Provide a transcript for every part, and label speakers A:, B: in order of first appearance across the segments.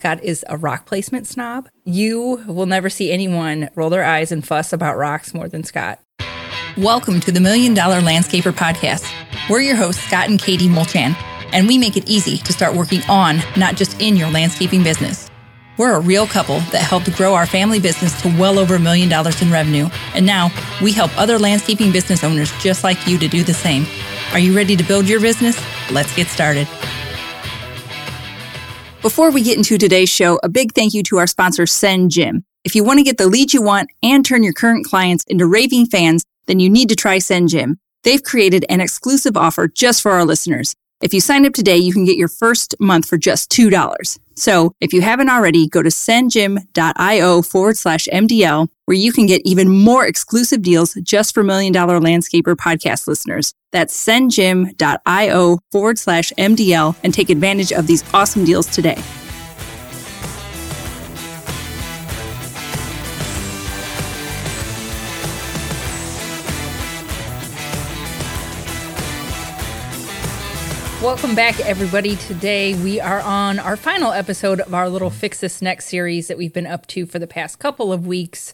A: Scott is a rock placement snob. You will never see anyone roll their eyes and fuss about rocks more than Scott. Welcome to the Million Dollar Landscaper Podcast. We're your hosts, Scott and Katie Mulchan, and we make it easy to start working on, not just in your landscaping business. We're a real couple that helped grow our family business to well over a million dollars in revenue. And now we help other landscaping business owners just like you to do the same. Are you ready to build your business? Let's get started. Before we get into today's show, a big thank you to our sponsor, SendJim. If you want to get the leads you want and turn your current clients into raving fans, then you need to try SendJim. They've created an exclusive offer just for our listeners. If you sign up today, you can get your first month for just $2. So if you haven't already, go to sendjim.io forward slash MDL, where you can get even more exclusive deals just for Million Dollar Landscaper podcast listeners. That's sendjim.io forward slash MDL and take advantage of these awesome deals today. Welcome back, everybody. Today we are on our final episode of our little Fix This Next series that we've been up to for the past couple of weeks.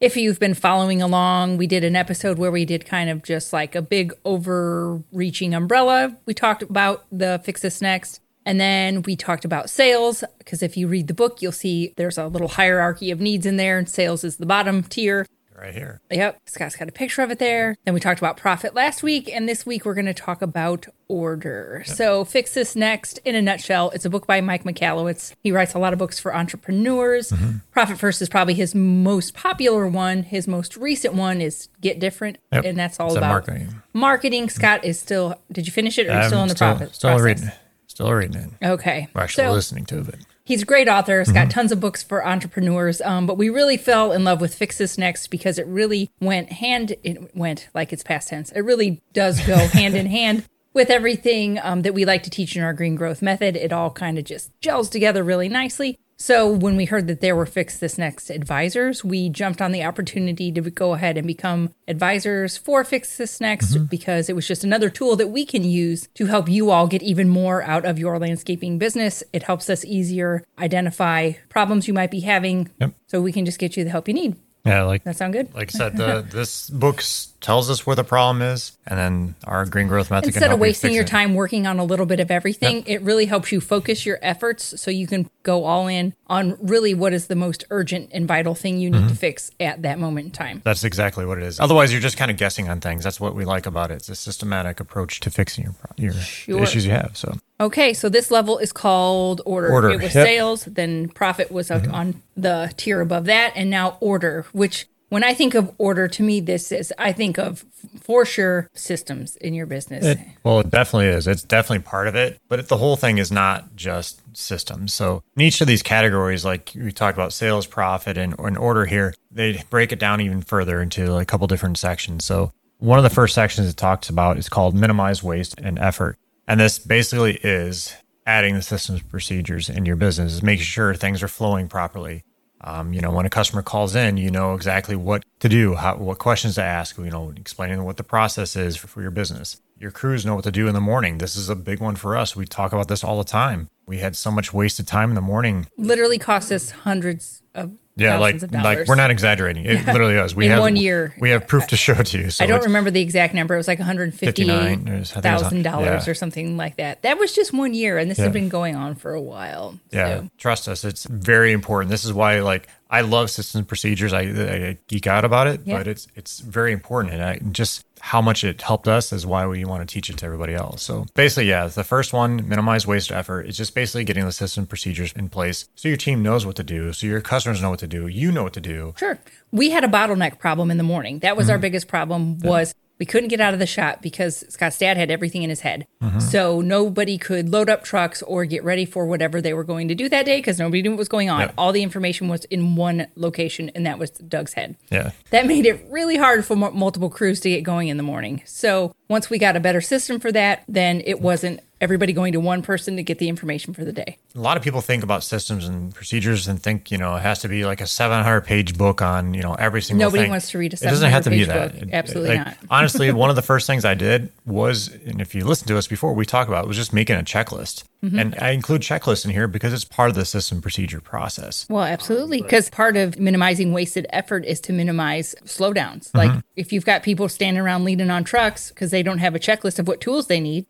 A: If you've been following along, we did an episode where we did kind of just like a big overreaching umbrella. We talked about the Fix This Next. And then we talked about sales, because if you read the book, you'll see there's a little hierarchy of needs in there, and sales is the bottom tier
B: right here.
A: Yep. Scott's got a picture of it there. Then we talked about profit last week, and this week we're going to talk about order. Yep. So, Fix This Next in a nutshell. It's a book by Mike Michalowicz. He writes a lot of books for entrepreneurs. Mm-hmm. Profit First is probably his most popular one. His most recent one is Get Different, yep. and that's all
B: it's
A: about
B: marketing.
A: Marketing. Scott is still. Did you finish it, or are you still in the
B: still,
A: profit?
B: Still process? reading. Still reading it.
A: Okay.
B: We're actually so, listening to it.
A: He's a great author. He's got mm-hmm. tons of books for entrepreneurs. Um, but we really fell in love with Fix This Next because it really went hand. It went like it's past tense. It really does go hand in hand with everything um, that we like to teach in our green growth method. It all kind of just gels together really nicely. So when we heard that there were Fix This Next advisors, we jumped on the opportunity to go ahead and become advisors for Fix This Next mm-hmm. because it was just another tool that we can use to help you all get even more out of your landscaping business. It helps us easier identify problems you might be having yep. so we can just get you the help you need.
B: Yeah, like
A: that sound good.
B: Like I said, the, this book tells us where the problem is, and then our green growth method.
A: Instead
B: of
A: wasting
B: you
A: your
B: it.
A: time working on a little bit of everything, yep. it really helps you focus your efforts so you can go all in on really what is the most urgent and vital thing you need mm-hmm. to fix at that moment in time.
B: That's exactly what it is. Otherwise, you're just kind of guessing on things. That's what we like about it. It's a systematic approach to fixing your your sure. issues you have. So
A: Okay, so this level is called order.
B: Order.
A: It was
B: yep.
A: sales, then profit was mm-hmm. on the tier above that, and now order, which when I think of order, to me, this is, I think of for sure systems in your business.
B: It, well, it definitely is. It's definitely part of it, but it, the whole thing is not just systems. So, in each of these categories, like we talked about sales, profit, and, and order here, they break it down even further into a couple different sections. So, one of the first sections it talks about is called minimize waste and effort. And this basically is adding the systems procedures in your business, making sure things are flowing properly. Um, you know, when a customer calls in, you know exactly what to do, how, what questions to ask, you know, explaining what the process is for, for your business. Your crews know what to do in the morning. This is a big one for us. We talk about this all the time. We had so much wasted time in the morning.
A: Literally cost us hundreds of
B: yeah, like like we're not exaggerating. It yeah. literally does.
A: We in have one year.
B: We have proof to show to you.
A: So I don't remember the exact number. It was like one hundred fifty thousand dollars or something like that. That was just one year, and this yeah. has been going on for a while.
B: So. Yeah, trust us. It's very important. This is why, like, I love systems procedures. I, I geek out about it, yeah. but it's it's very important, and I just how much it helped us is why we want to teach it to everybody else. So basically, yeah, the first one, minimize waste effort, is just basically getting the system procedures in place so your team knows what to do, so your customers know what to do, you know what to do.
A: Sure. We had a bottleneck problem in the morning. That was mm-hmm. our biggest problem was yeah we couldn't get out of the shop because Scott's dad had everything in his head. Mm-hmm. So nobody could load up trucks or get ready for whatever they were going to do that day because nobody knew what was going on. All the information was in one location, and that was Doug's head.
B: Yeah.
A: That made it really hard for multiple crews to get going in the morning. So once we got a better system for that, then it wasn't everybody going to one person to get the information for the day.
B: A lot of people think about systems and procedures and think, you know, it has to be like a 700 page book on, you know, every single
A: Nobody
B: thing.
A: wants to read a 700 It doesn't have to be that. It, Absolutely like, not.
B: honestly, one of the first things I did was, and if you listen to us before, we talk about it, was just making a checklist. And I include checklists in here because it's part of the system procedure process.
A: Well, absolutely. Because part of minimizing wasted effort is to minimize slowdowns.
B: Mm-hmm.
A: Like if you've got people standing around leaning on trucks because they don't have a checklist of what tools they need,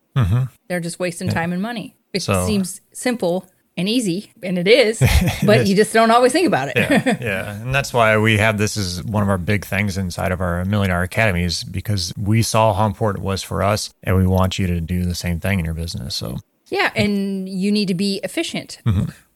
A: they're just wasting time and money. It
B: Mm-hmm. So-
A: seems simple and easy, and it is, but you just don't always think about it.
B: yeah, yeah, and that's why we have this as one of our big things inside of our Million Dollar Academies because we saw how important it was for us, and we want you to do the same thing in your business. So
A: Yeah, and you need to be efficient.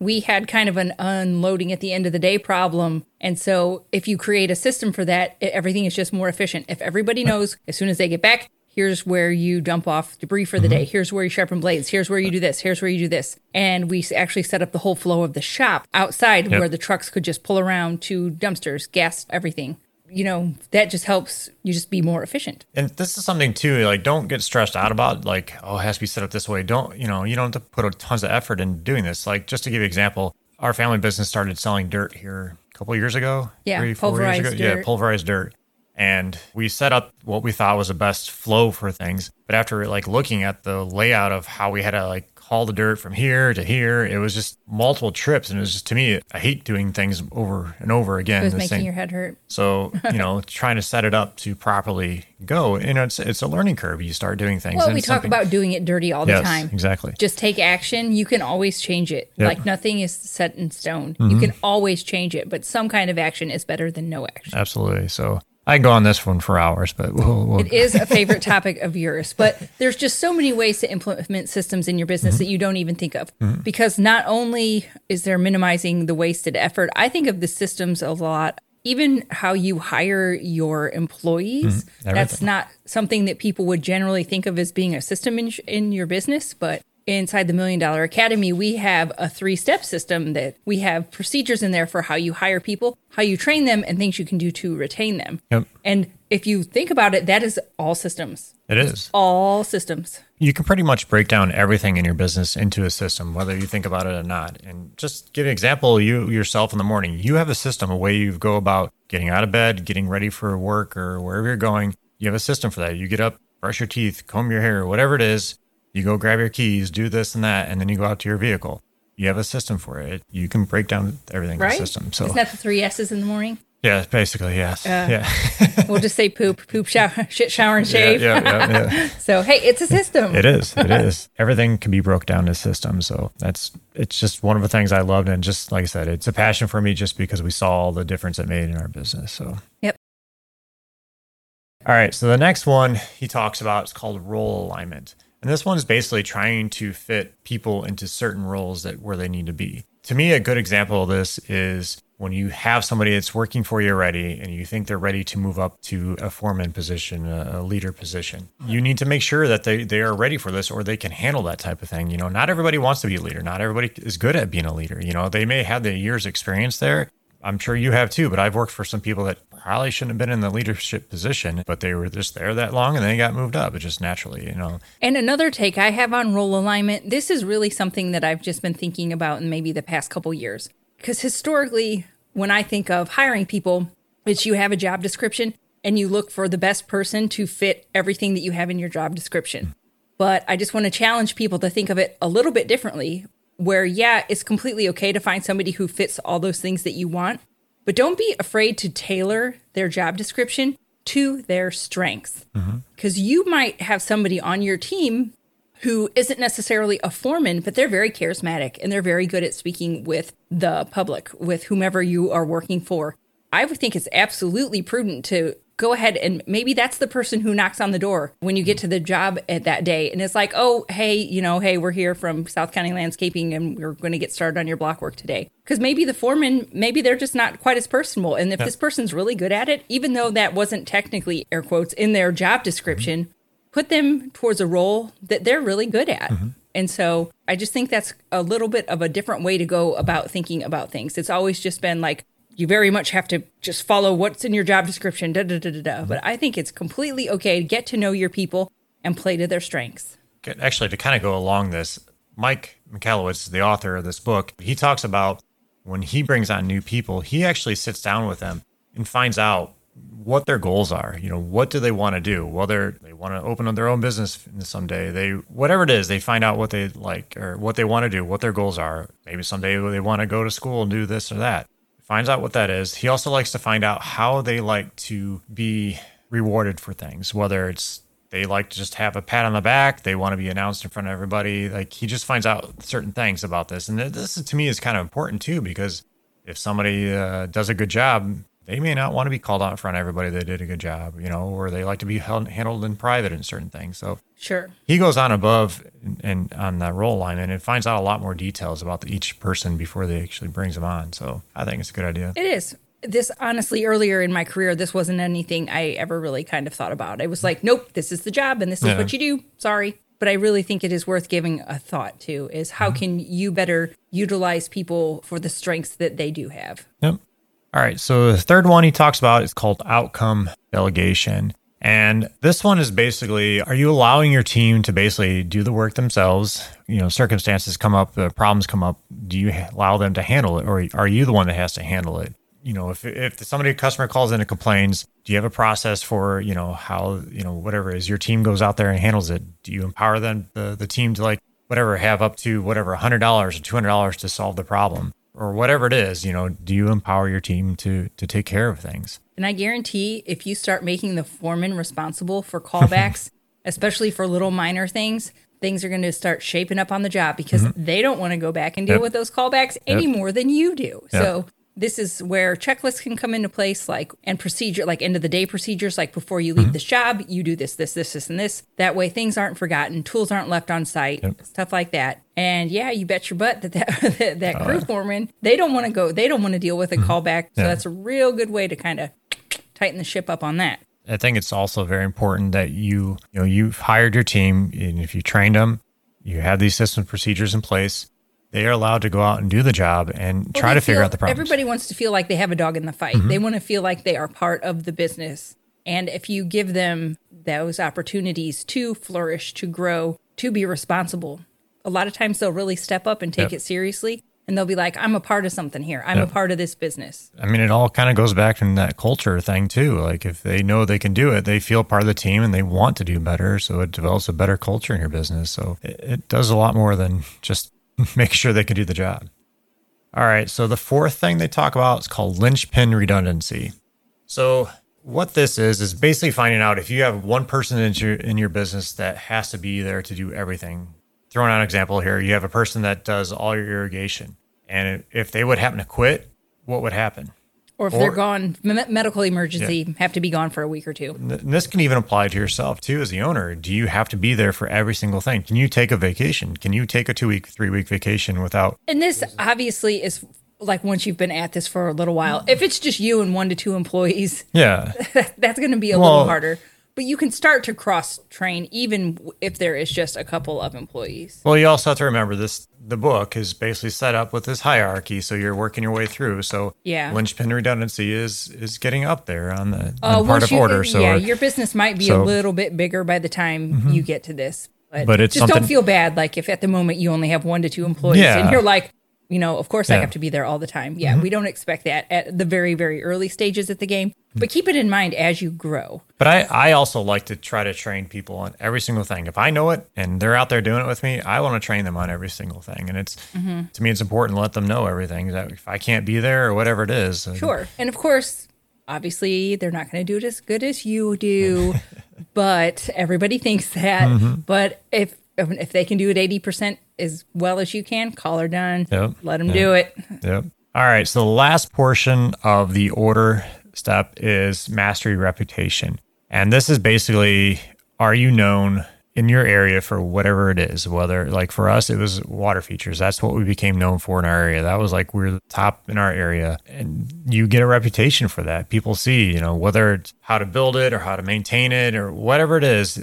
A: We had kind of an unloading at the end of the day problem. And so if you create a system for that, everything is just more efficient. If everybody knows as soon as they get back, here's where you dump off debris for the mm-hmm. day, here's where you sharpen blades, here's where you do this, here's where you do this. And we actually set up the whole flow of the shop outside
B: Yep.
A: where the trucks could just pull around to dumpsters, gas, everything. You know, that just helps you just be more efficient.
B: And this is something too, like don't get stressed out about like, oh, it has to be set up this way. Don't, you know, you don't have to put a tons of effort in doing this. Like just to give you an example, our family business started selling dirt here a couple years ago.
A: Yeah,
B: three, four years
A: pulverized
B: ago. Yeah, pulverized dirt. And we set up what we thought was the best flow for things. But after like looking at the layout of how we had to like haul the dirt from here to here, it was just multiple trips. And it was just to me, I hate doing things over and over again.
A: It was making your head hurt.
B: so, you know, trying to set it up to properly go, and it's it's a learning curve. You start doing things.
A: Well, we talk
B: something-
A: about doing it dirty all the
B: yes,
A: time.
B: exactly.
A: just take action. You can always change it.
B: Yep. Mm-hmm.
A: Like nothing is set in stone. You can always change it, but some kind of action is better than no action.
B: Absolutely. So I can go on this one for hours, but we'll, we'll
A: It is a favorite topic of yours, but there's just so many ways to implement systems in your business
B: Mm-hmm.
A: that you don't even think of. Because not only is there minimizing the wasted effort, I think of the systems a lot. Even how you hire your employees, that's
B: Mm-hmm. Everything.
A: not something that people would generally think of as being a system in, in your business. But inside the Million Dollar Academy, we have a three step system that we have procedures in there for how you hire people, how you train them, and things you can do to retain them.
B: Yep.
A: And if you think about it, that is all systems.
B: it is.
A: All systems.
B: You can pretty much break down everything in your business into a system, whether you think about it or not. And just give an example, you yourself in the morning, you have a system, a way you go about getting out of bed, getting ready for work or wherever you're going. You have a system for that. You get up, brush your teeth, comb your hair, whatever it is. You go grab your keys, do this and that, and then you go out to your vehicle. You have a system for it. You can break down everything in the system. So
A: Isn't that the three S's in the morning?
B: yeah, basically, yes. Uh, yeah.
A: We'll just say poop, poop, shower, shit, shower, and
B: yeah,
A: shave.
B: yeah, yeah, yeah.
A: So, hey, it's a system.
B: It is. It is. Everything can be broke down to systems. So that's it's just one of the things I loved, and just like I said, it's a passion for me just because we saw all the difference it made in our business. So
A: Yep.
B: all right. So the next one he talks about is called role alignment. And this one is basically trying to fit people into certain roles that where they need to be. To me, a good example of this is when you have somebody that's working for you already and you think they're ready to move up to a foreman position, a, leader position. You need to make sure that they, they are ready for this or they can handle that type of thing. You know, not everybody wants to be a leader. Not everybody is good at being a leader. You know, they may have the years experience there. I'm sure you have too, but I've worked for some people that probably shouldn't have been in the leadership position, but they were just there that long and they got moved up. Just naturally, you know.
A: And another take I have on role alignment, this is really something that I've just been thinking about in maybe the past couple years. Because historically, when I think of hiring people, it's you have a job description and you look for the best person to fit everything that you have in your job description. But I just want to challenge people to think of it a little bit differently, where, yeah, it's completely okay to find somebody who fits all those things that you want, but don't be afraid to tailor their job description to their strengths. Mm-hmm. Because you might have somebody on your team who isn't necessarily a foreman, but they're very charismatic and they're very good at speaking with the public, with whomever you are working for. I would think it's absolutely prudent to go ahead and maybe that's the person who knocks on the door when you get to the job at that day. And it's like, oh, hey, you know, hey, we're here from South County Landscaping and we're going to get started on your block work today. Because maybe the foreman, maybe they're just not quite as personable. And if this person's really good at it, even though that wasn't technically air quotes in their job description, put them towards a role that they're really good at. Mm-hmm. And so I just think that's a little bit of a different way to go about thinking about things. It's always just been like, you very much have to just follow what's in your job description, da da da da da. But I think it's completely okay to get to know your people and play to their strengths.
B: Actually, to kind of go along this, Mike Michalowicz, the author of this book, he talks about when he brings on new people, he actually sits down with them and finds out what their goals are. You know, what do they want to do? Well, they're they want to open up their own business someday. They whatever it is, they find out what they like or what they want to do, what their goals are. Maybe someday they want to go to school and do this or that. Finds out what that is. He also likes to find out how they like to be rewarded for things, whether it's they like to just have a pat on the back, they want to be announced in front of everybody. Like he just finds out certain things about this, and this to me is kind of important too because if somebody uh, does a good job, they may not want to be called out in front of everybody they did a good job, you know, or they like to be held, handled in private in certain things. So
A: sure,
B: he goes on above and, and on that role line and it finds out a lot more details about the, each person before they actually brings them on. So I think it's a good idea.
A: It is. This honestly, earlier in my career, this wasn't anything I ever really kind of thought about. I was like, nope, this is the job and this is yeah. what you do. Sorry. But I really think it is worth giving a thought to is how mm-hmm. can you better utilize people for the strengths that they do have?
B: Yep. All right. So the third one he talks about is called outcome delegation. And this one is basically are you allowing your team to basically do the work themselves? You know, circumstances come up, the problems come up. Do you allow them to handle it or are you the one that has to handle it? You know, if if somebody a customer calls in and complains, do you have a process for, you know, how, you know, whatever is your team goes out there and handles it? Do you empower them the, the team to like whatever have up to whatever $100 or $200 to solve the problem? Or whatever it is, you know, do you empower your team to to take care of things?
A: And I guarantee if you start making the foreman responsible for callbacks, especially for little minor things, things are going to start shaping up on the job because mm-hmm. they don't want to go back and deal yep. with those callbacks yep. any more than you do. Yep. So this is where checklists can come into place like and procedure like end of the day procedures like before you leave mm-hmm. this job you do this this this this and this that way things aren't forgotten tools aren't left on site yep. stuff like that and yeah you bet your butt that that, that, that crew uh, foreman they don't want to go they don't want to deal with a mm-hmm. callback so yeah. that's a real good way to kind of tighten the ship up on that
B: I think it's also very important that you you know you've hired your team and if you trained them you have these system procedures in place they are allowed to go out and do the job and well, try to figure out the problem.
A: Everybody wants to feel like they have a dog in the fight. Mm-hmm. They want to feel like they are part of the business. And if you give them those opportunities to flourish, to grow, to be responsible, a lot of times they'll really step up and take yep. it seriously. And they'll be like, I'm a part of something here. I'm yep. a part of this business.
B: I mean, it all kind of goes back to that culture thing, too. Like, if they know they can do it, they feel part of the team and they want to do better. So it develops a better culture in your business. So it, it does a lot more than just make sure they can do the job. All right. So the fourth thing they talk about is called linchpin redundancy. So what this is is basically finding out if you have one person in your in your business that has to be there to do everything. Throwing out an example here, you have a person that does all your irrigation, and if they would happen to quit, what would happen?
A: Or if or, they're gone, medical emergency, yeah. have to be gone for a week or two.
B: And this can even apply to yourself too, as the owner. Do you have to be there for every single thing? Can you take a vacation? Can you take a two week, three week vacation without?
A: And this obviously is like once you've been at this for a little while. If it's just you and one to two employees,
B: yeah,
A: that's going to be a well, little harder but you can start to cross train even if there is just a couple of employees.
B: Well, you also have to remember this the book is basically set up with this hierarchy so you're working your way through. So
A: yeah.
B: linchpin redundancy is is getting up there on the uh, part of you, order. So
A: yeah, your business might be so, a little bit bigger by the time mm-hmm. you get to this. But, but it's just don't feel bad like if at the moment you only have one to two employees yeah. and you're like you know, of course yeah. I have to be there all the time. Yeah, mm-hmm. we don't expect that at the very, very early stages of the game, but keep it in mind as you grow.
B: But I, I also like to try to train people on every single thing. If I know it and they're out there doing it with me, I want to train them on every single thing. And it's, mm-hmm. to me, it's important to let them know everything that if I can't be there or whatever it is.
A: Sure. And of course, obviously they're not going to do it as good as you do, but everybody thinks that. Mm-hmm. But if, if they can do it 80% as well as you can, call her done. Yep. Let them
B: yep.
A: do it.
B: Yep. All right. So the last portion of the order step is mastery reputation. And this is basically are you known in your area for whatever it is, whether like for us, it was water features. That's what we became known for in our area. That was like we're the top in our area. And you get a reputation for that. People see, you know, whether it's how to build it or how to maintain it or whatever it is.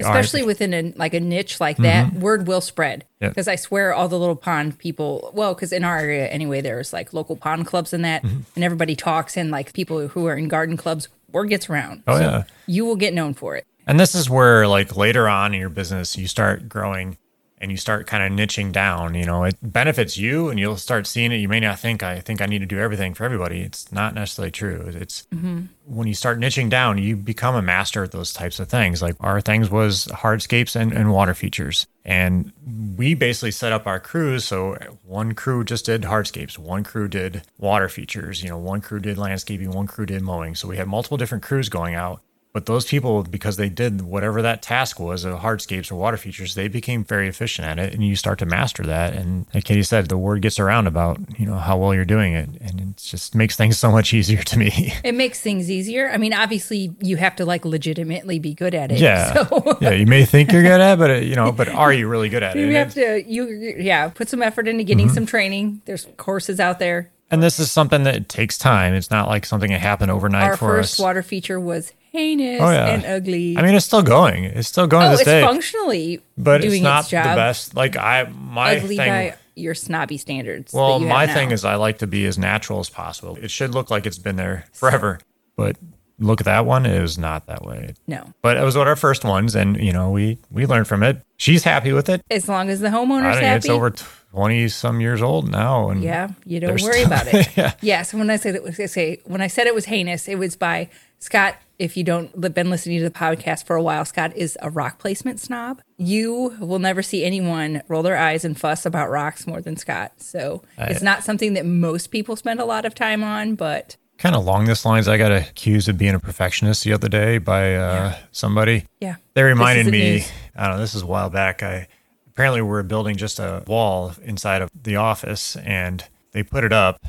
A: Especially within a, like a niche like that, mm-hmm. word will spread. Because yep. I swear all the little pond people, well, because in our area anyway, there's like local pond clubs and that, mm-hmm. and everybody talks and like people who are in garden clubs, word gets around.
B: Oh, so yeah.
A: You will get known for it.
B: And this is where, like, later on in your business, you start growing and you start kind of niching down, you know, it benefits you and you'll start seeing it. You may not think, I think I need to do everything for everybody. It's not necessarily true. It's mm-hmm. when you start niching down, you become a master at those types of things. Like our things was hardscapes and, and water features. And we basically set up our crews. So one crew just did hardscapes, one crew did water features, you know, one crew did landscaping, one crew did mowing. So we had multiple different crews going out but those people, because they did whatever that task was, of hardscapes or water features, they became very efficient at it, and you start to master that. And like Katie said, the word gets around about you know how well you're doing it, and it just makes things so much easier to me.
A: It makes things easier. I mean, obviously, you have to like legitimately be good at it.
B: Yeah, so. yeah. You may think you're good at, it, but you know, but are you really good at
A: you
B: it?
A: You have to, you yeah, put some effort into getting mm-hmm. some training. There's courses out there.
B: And this is something that takes time. It's not like something that happened overnight
A: Our
B: for
A: us. Our first water feature was heinous oh, yeah. and ugly.
B: I mean, it's still going. It's still going oh, to this
A: it's
B: day.
A: functionally
B: but
A: doing
B: it's not
A: its job.
B: the best. Like I, my
A: ugly
B: thing.
A: By your snobby standards.
B: Well, my thing is I like to be as natural as possible. It should look like it's been there forever, but look at that one. It was not that way.
A: No.
B: But it was one of our first ones, and you know we we learned from it. She's happy with it
A: as long as the homeowner's happy.
B: It's over. 20 some years old now and
A: yeah you don't worry about it yeah. yes when i said it was I say when i said it was heinous it was by scott if you don't have been listening to the podcast for a while scott is a rock placement snob you will never see anyone roll their eyes and fuss about rocks more than scott so I, it's not something that most people spend a lot of time on but
B: kind of along this lines i got accused of being a perfectionist the other day by uh, yeah. somebody
A: yeah
B: they reminded me news. i don't know this is a while back i apparently we are building just a wall inside of the office and they put it up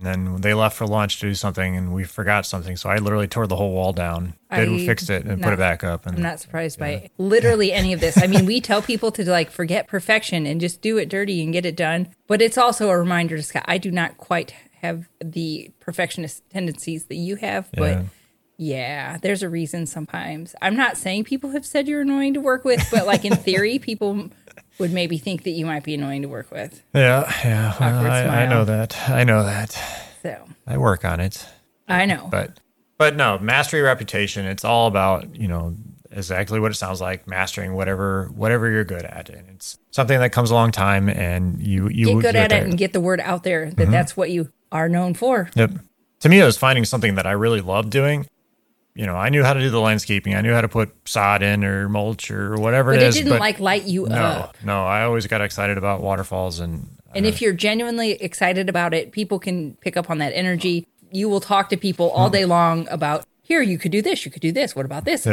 B: and then they left for lunch to do something and we forgot something. So I literally tore the whole wall down, did I, fixed it and not, put it back up. And
A: I'm not surprised yeah. by literally any of this. I mean, we tell people to like forget perfection and just do it dirty and get it done. But it's also a reminder to Scott, I do not quite have the perfectionist tendencies that you have, but yeah. Yeah, there's a reason sometimes. I'm not saying people have said you're annoying to work with, but like in theory, people would maybe think that you might be annoying to work with.
B: Yeah, yeah. Well, I, I, know that. I know that.
A: So
B: I work on it.
A: I know.
B: But but no, mastery reputation, it's all about, you know, exactly what it sounds like, mastering whatever whatever you're good at. And it's something that comes a long time and you you
A: get good at it and get the word out there that mm-hmm. that's what you are known for.
B: Yep. To me, it was finding something that I really love doing you know, I knew how to do the landscaping. I knew how to put sod in or mulch or whatever
A: but
B: it
A: is. It didn't but like light you
B: no,
A: up.
B: No, I always got excited about waterfalls and.
A: And uh, if you're genuinely excited about it, people can pick up on that energy. You will talk to people all day long about here you could do this, you could do this. What about this?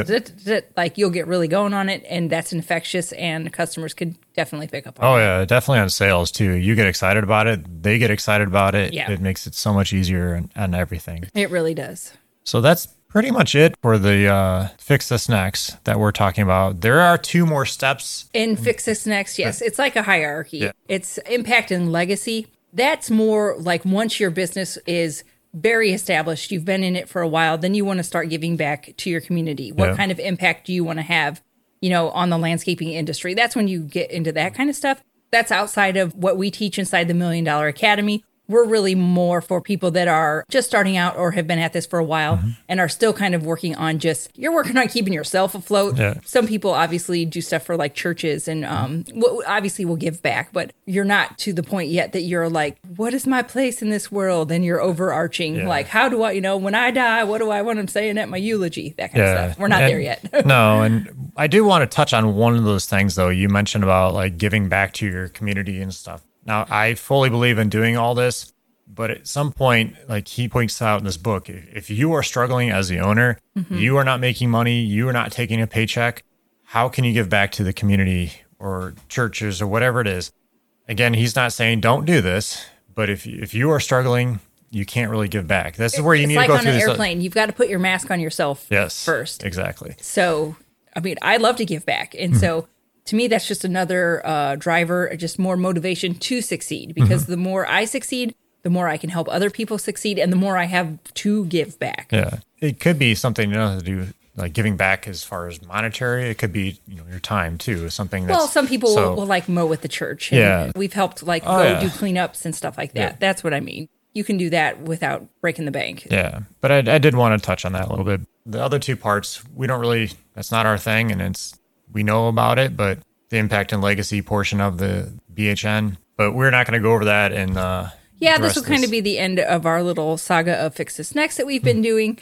A: Like you'll get really going on it, and that's infectious, and customers could definitely pick up on.
B: Oh
A: it.
B: yeah, definitely on sales too. You get excited about it, they get excited about it.
A: Yeah.
B: it makes it so much easier and everything.
A: It really does.
B: So that's pretty much it for the uh, fix this next that we're talking about. There are two more steps
A: in fix this next. Yes, it's like a hierarchy. Yeah. It's impact and legacy. That's more like once your business is very established, you've been in it for a while, then you want to start giving back to your community. What yeah. kind of impact do you want to have, you know, on the landscaping industry? That's when you get into that kind of stuff. That's outside of what we teach inside the Million Dollar Academy we're really more for people that are just starting out or have been at this for a while mm-hmm. and are still kind of working on just you're working on keeping yourself afloat. Yeah. Some people obviously do stuff for like churches and um obviously will give back, but you're not to the point yet that you're like, what is my place in this world? And you're overarching yeah. like, how do I, you know, when I die, what do I want them saying at my eulogy? That kind yeah. of stuff. We're not
B: and,
A: there yet.
B: no, and I do want to touch on one of those things though. You mentioned about like giving back to your community and stuff. Now, I fully believe in doing all this, but at some point, like he points out in this book, if you are struggling as the owner, mm-hmm. you are not making money, you are not taking a paycheck, how can you give back to the community or churches or whatever it is? Again, he's not saying don't do this, but if if you are struggling, you can't really give back. This is where you
A: it's
B: need
A: like
B: to go
A: on
B: through
A: an
B: this.
A: airplane. You've got to put your mask on yourself
B: yes,
A: first.
B: Exactly.
A: So, I mean, I love to give back, and mm-hmm. so to me, that's just another uh, driver, just more motivation to succeed. Because mm-hmm. the more I succeed, the more I can help other people succeed, and the more I have to give back.
B: Yeah, it could be something you know to do like giving back as far as monetary. It could be you know your time too. Something that's,
A: well, some people so, will, will, like mow with the church.
B: yeah,
A: we've helped like oh, go yeah. do cleanups and stuff like that. Yeah. That's what I mean. You can do that without breaking the bank.
B: Yeah, but I, I did want to touch on that a little bit. The other two parts, we don't really. That's not our thing, and it's we know about it, but the impact and legacy portion of the BHN. But we're not going to go over that in. Uh,
A: yeah, this will kind of be the end of our little saga of Fix This Next that we've been doing.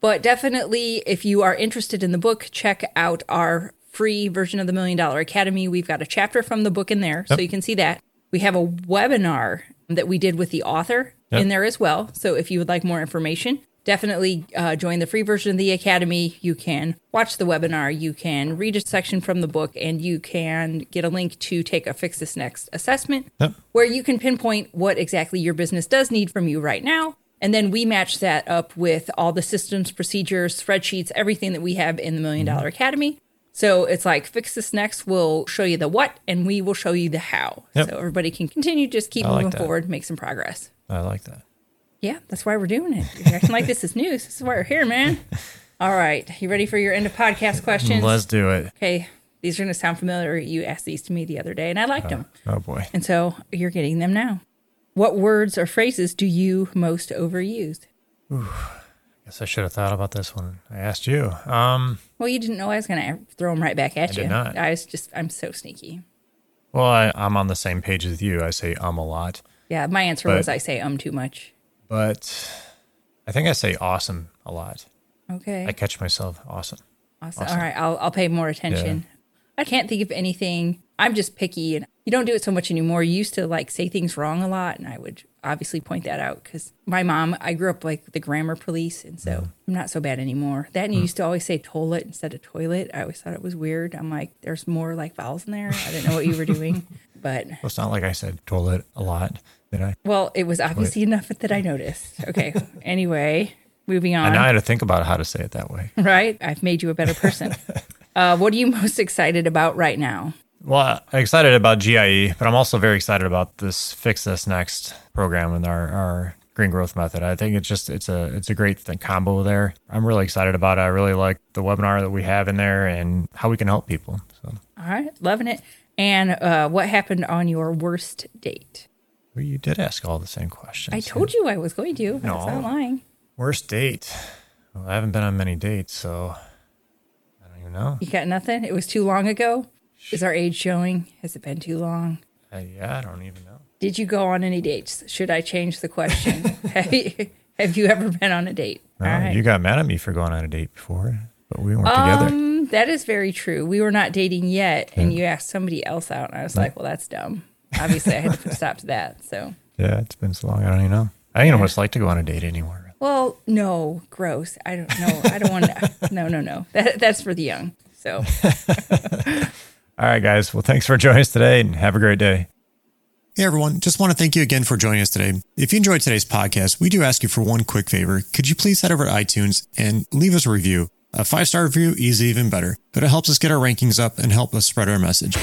A: But definitely, if you are interested in the book, check out our free version of the Million Dollar Academy. We've got a chapter from the book in there, yep. so you can see that. We have a webinar that we did with the author yep. in there as well. So if you would like more information, definitely uh, join the free version of the Academy. You can watch the webinar, you can read a section from the book, and you can get a link to take a Fix This Next assessment yep. where you can pinpoint what exactly your business does need from you right now. And then we match that up with all the systems, procedures, spreadsheets, everything that we have in the Million mm-hmm. Academy. So it's like Fix This Next will show you the what, and we will show you the how. Yep. So everybody can continue, just keep moving forward, make some progress.
B: I like that.
A: Yeah, that's why we're doing it. You're acting like this is news. This is why we're here, man. All right. You ready for your end of podcast questions?
B: Let's do it.
A: Okay. These are going to sound familiar. You asked these to me the other day, and I liked
B: oh,
A: them.
B: Oh, boy.
A: And so you're getting them now. What words or phrases do you most overuse?
B: Ooh, I guess I should have thought about this one. I asked you. Um,
A: well, you didn't know I was going to throw them right back at
B: I
A: you.
B: Did not.
A: I was just, I'm so sneaky.
B: Well, I, am on the same page as you. I say um a lot.
A: Yeah, my answer but, was I say um too much
B: but I think I say awesome a lot.
A: Okay.
B: I catch myself awesome.
A: Awesome. awesome. All right, I'll I'll pay more attention. Yeah. I can't think of anything. I'm just picky and you don't do it so much anymore. You used to like say things wrong a lot and I would obviously point that out cuz my mom, I grew up like the grammar police and so mm. I'm not so bad anymore. That and you mm. used to always say toilet instead of toilet. I always thought it was weird. I'm like there's more like vowels in there. I didn't know what you were doing. But
B: well, it's not like I said toilet a lot. Did I?
A: Well, it was obviously enough that I noticed. Okay. anyway, moving on.
B: And now I had to think about how to say it that way.
A: Right. I've made you a better person. uh, what are you most excited about right now?
B: Well, I'm excited about GIE, but I'm also very excited about this Fix This Next program and our, our green growth method. I think it's just it's a it's a great thing, combo there. I'm really excited about it. I really like the webinar that we have in there and how we can help people. So.
A: All right, loving it. And uh, what happened on your worst date?
B: Well, you did ask all the same questions.
A: I told you I was going to. No, I was not lying.
B: Worst date? Well, I haven't been on many dates, so I don't even know.
A: You got nothing? It was too long ago? Is our age showing? Has it been too long?
B: Uh, yeah, I don't even know.
A: Did you go on any dates? Should I change the question? have, you, have you ever been on a date?
B: No, You got mad at me for going on a date before, but we weren't um, together.
A: That is very true. We were not dating yet, and yeah. you asked somebody else out, and I was yeah. like, well, that's dumb obviously I had to put a stop to that. So
B: yeah, it's been so long. I don't even know. I don't even know what it's like to go on a date anymore.
A: Well, no, gross. I don't know. I don't want to. no, no, no. That, that's for the young. So.
B: All right, guys. Well, thanks for joining us today, and have a great day.
C: Hey, everyone. Just want to thank you again for joining us today. If you enjoyed today's podcast, we do ask you for one quick favor. Could you please head over to iTunes and leave us a review? A five star review is even better, but it helps us get our rankings up and help us spread our message.